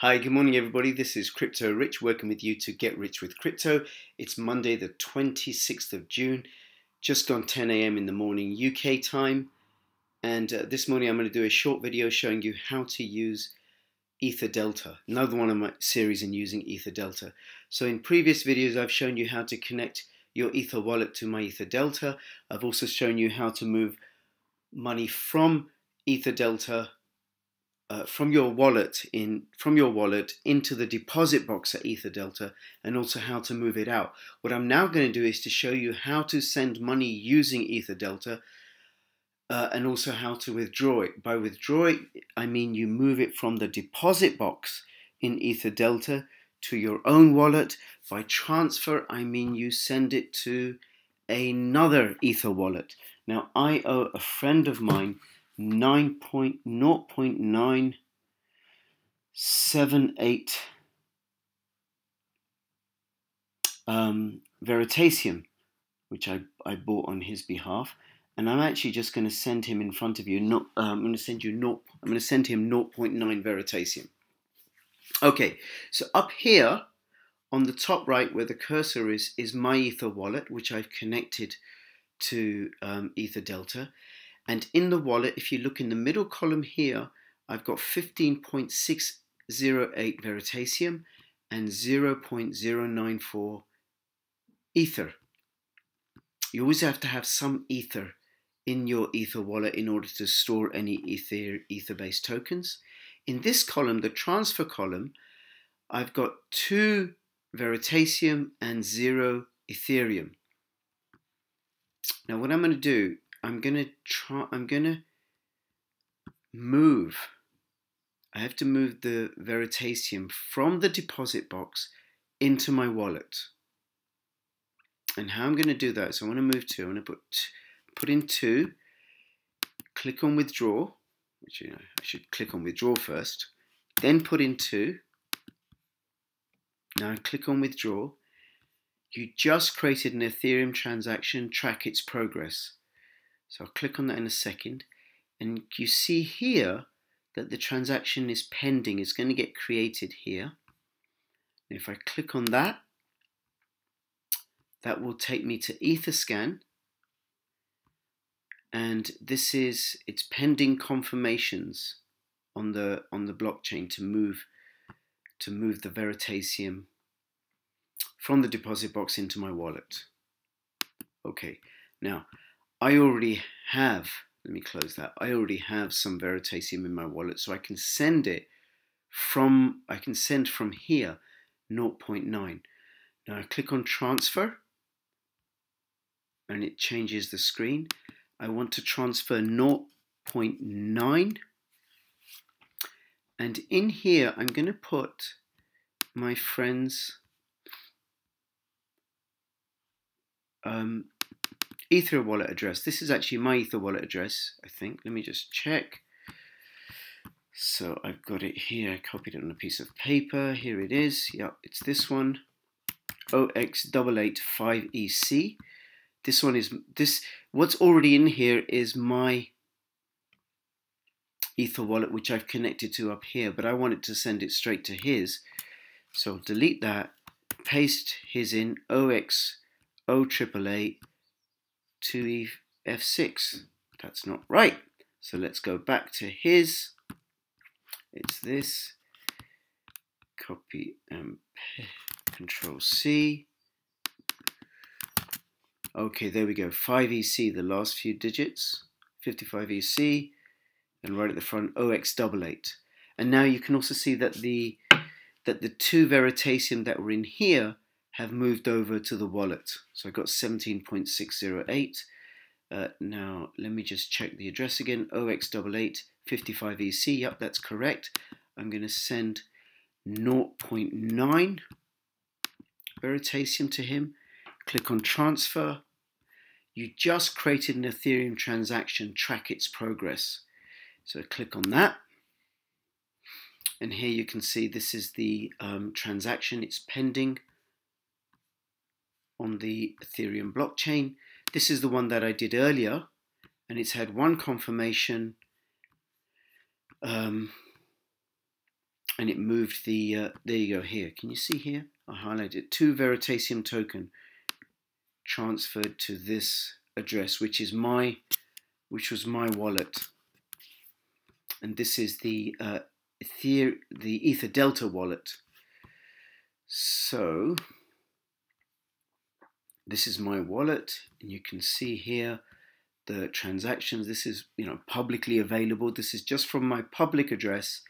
Hi, good morning, everybody. This is Crypto Rich working with you to get rich with crypto. It's Monday, the 26th of June, just gone 10 a.m. in the morning UK time. And uh, this morning, I'm going to do a short video showing you how to use Ether Delta, another one of my series in using Ether Delta. So, in previous videos, I've shown you how to connect your Ether wallet to my Ether Delta. I've also shown you how to move money from Ether Delta uh, from your wallet in from your wallet into the deposit box at EtherDelta and also how to move it out. What I'm now going to do is to show you how to send money using EtherDelta uh, and also how to withdraw it. By withdraw it, I mean you move it from the deposit box in EtherDelta to your own wallet. By transfer, I mean you send it to another Ether wallet. Now, I owe a friend of mine 9.0.978 um, Veritaseum, which I, I bought on his behalf. And I'm actually just going to send him in front of you. Not, uh, I'm going to send you not. I'm going to send him 0.9 Veritaseum. Okay, so up here on the top right where the cursor is, is my Ether wallet, which I've connected to um, Ether Delta. And in the wallet, if you look in the middle column here, I've got 15.608 Veritaseum and 0.094 Ether. You always have to have some Ether in your Ether wallet in order to store any Ether, Ether-based tokens. In this column, the transfer column, I've got two Veritaseum and zero Ethereum. Now what I'm going to do I'm gonna try I'm gonna move. I have to move the Veritaseum from the deposit box into my wallet. And how I'm to do that so I want to move to I'm to put put in two click on withdraw which you know I should click on withdraw first then put in two. Now click on withdraw. You just created an Ethereum transaction track its progress so I'll click on that in a second. And you see here that the transaction is pending. It's going to get created here. And if I click on that, that will take me to Etherscan. And this is, it's pending confirmations on the on the blockchain to move to move the Veritaseum from the deposit box into my wallet. Okay, now I already have, let me close that, I already have some Veritaseum in my wallet, so I can send it from, I can send from here 0.9. Now I click on transfer and it changes the screen. I want to transfer 0.9 and in here I'm going to put my friend's um, Ether wallet address. This is actually my Ether wallet address, I think. Let me just check. So I've got it here, I copied it on a piece of paper. Here it is. Yep, it's this one. OX885EC. This one is this what's already in here is my Ether wallet which I've connected to up here, but I wanted to send it straight to his. So I'll delete that, paste his in OX0888 to F6. That's not right. So let's go back to his. It's this. Copy and Control C. Okay, there we go. 5EC, the last few digits. 55EC. And right at the front, OX88. And now you can also see that the that the two Veritaseum that were in here have moved over to the wallet. So I got 17.608. Uh, now, let me just check the address again. OX88 55EC. Yep, that's correct. I'm going to send 0.9 Veritaseum to him. Click on transfer. You just created an Ethereum transaction. Track its progress. So click on that. And here you can see this is the um, transaction. It's pending on the Ethereum blockchain. This is the one that I did earlier, and it's had one confirmation, um, and it moved the, uh, there you go here. Can you see here? I highlighted two Veritaseum token transferred to this address, which is my, which was my wallet. And this is the uh, Ether, the Ether Delta wallet. So this is my wallet, and you can see here the transactions. This is you know publicly available. This is just from my public address.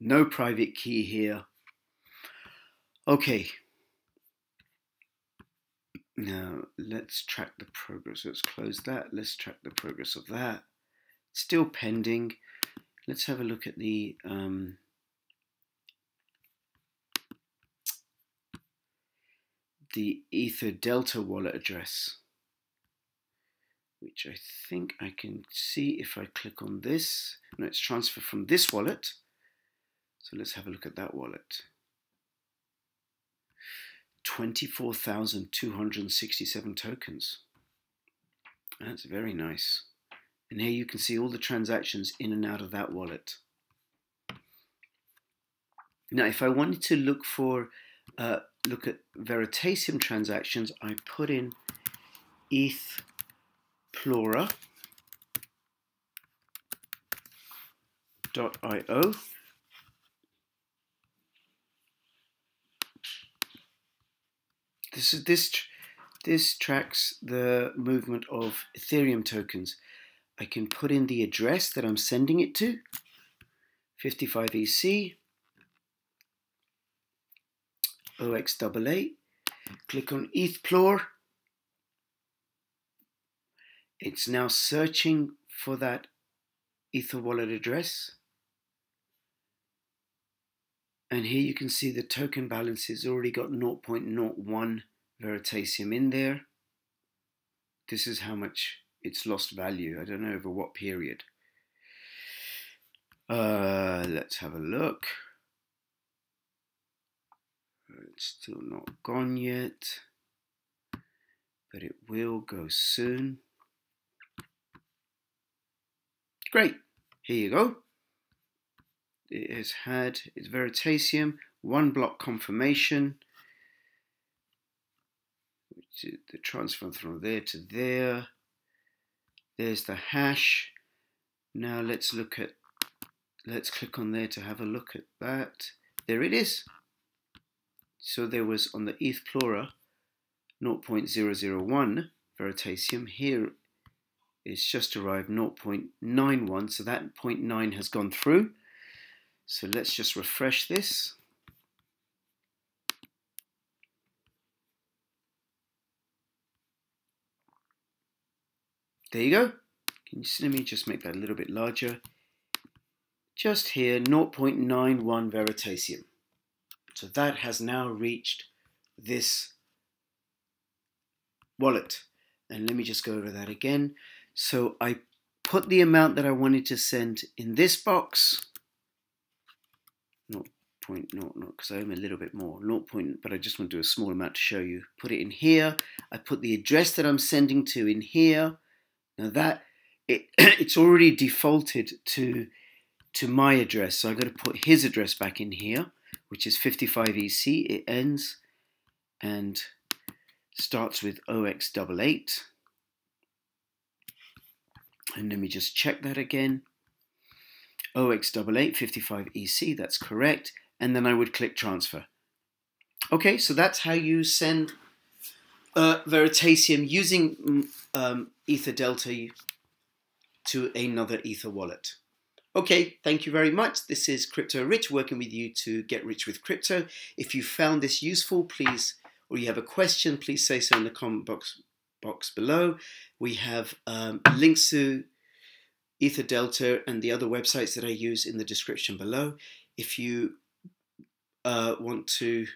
No private key here. Okay. Now let's track the progress. Let's close that. Let's track the progress of that. Still pending. Let's have a look at the um, the Ether Delta wallet address, which I think I can see if I click on this. No, it's transferred from this wallet. So let's have a look at that wallet. 24,267 tokens. That's very nice. And here you can see all the transactions in and out of that wallet. Now, if I wanted to look for uh, look at Veritaseum transactions, I put in ETH Plora .io this is this this tracks the movement of Ethereum tokens. I can put in the address that I'm sending it to, 55EC, OXAA, click on ETHPLOR. It's now searching for that Ether wallet address. And here you can see the token balance has already got 0.01 Veritaseum in there. This is how much it's lost value. I don't know over what period. Uh, let's have a look. It's still not gone yet, but it will go soon. Great, here you go. It has had its Veritaseum, one block confirmation, the transfer from there to there. There's the hash. Now let's look at, let's click on there to have a look at that. There it is. So there was on the Ethplorer 0.001 Veritaseum. Here it's just arrived 0.91, so that 0.9 has gone through. So let's just refresh this. There you go. Can you see, me just make that a little bit larger. Just here, 0.91 Veritaseum. So that has now reached this wallet. And let me just go over that again. So I put the amount that I wanted to send in this box. Not point not not because I'm a little bit more not point but I just want to do a small amount to show you put it in here I put the address that I'm sending to in here now that it it's already defaulted to to my address so I've got to put his address back in here which is 55EC. It ends and starts with OX88. And let me just check that again. OX88 55EC, that's correct. And then I would click transfer. Okay, so that's how you send uh, Veritaseum using mm, um, Ether Delta to another Ether wallet. Okay, thank you very much. This is Crypto Rich working with you to get rich with crypto. If you found this useful, please, or you have a question, please say so in the comment box box below. We have um, links to Ether Delta and the other websites that I use in the description below. If you uh, want to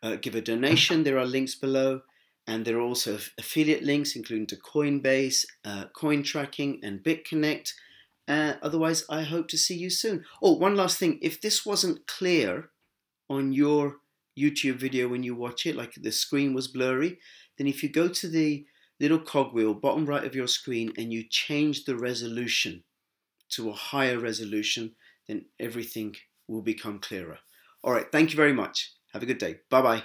uh, give a donation, there are links below. And there are also affiliate links, including to Coinbase, uh, Coin Tracking, and BitConnect. Uh, otherwise, I hope to see you soon. Oh, one last thing. If this wasn't clear on your YouTube video when you watch it, like the screen was blurry, then if you go to the little cogwheel bottom right of your screen and you change the resolution to a higher resolution, then everything will become clearer. All right, thank you very much. Have a good day. Bye bye.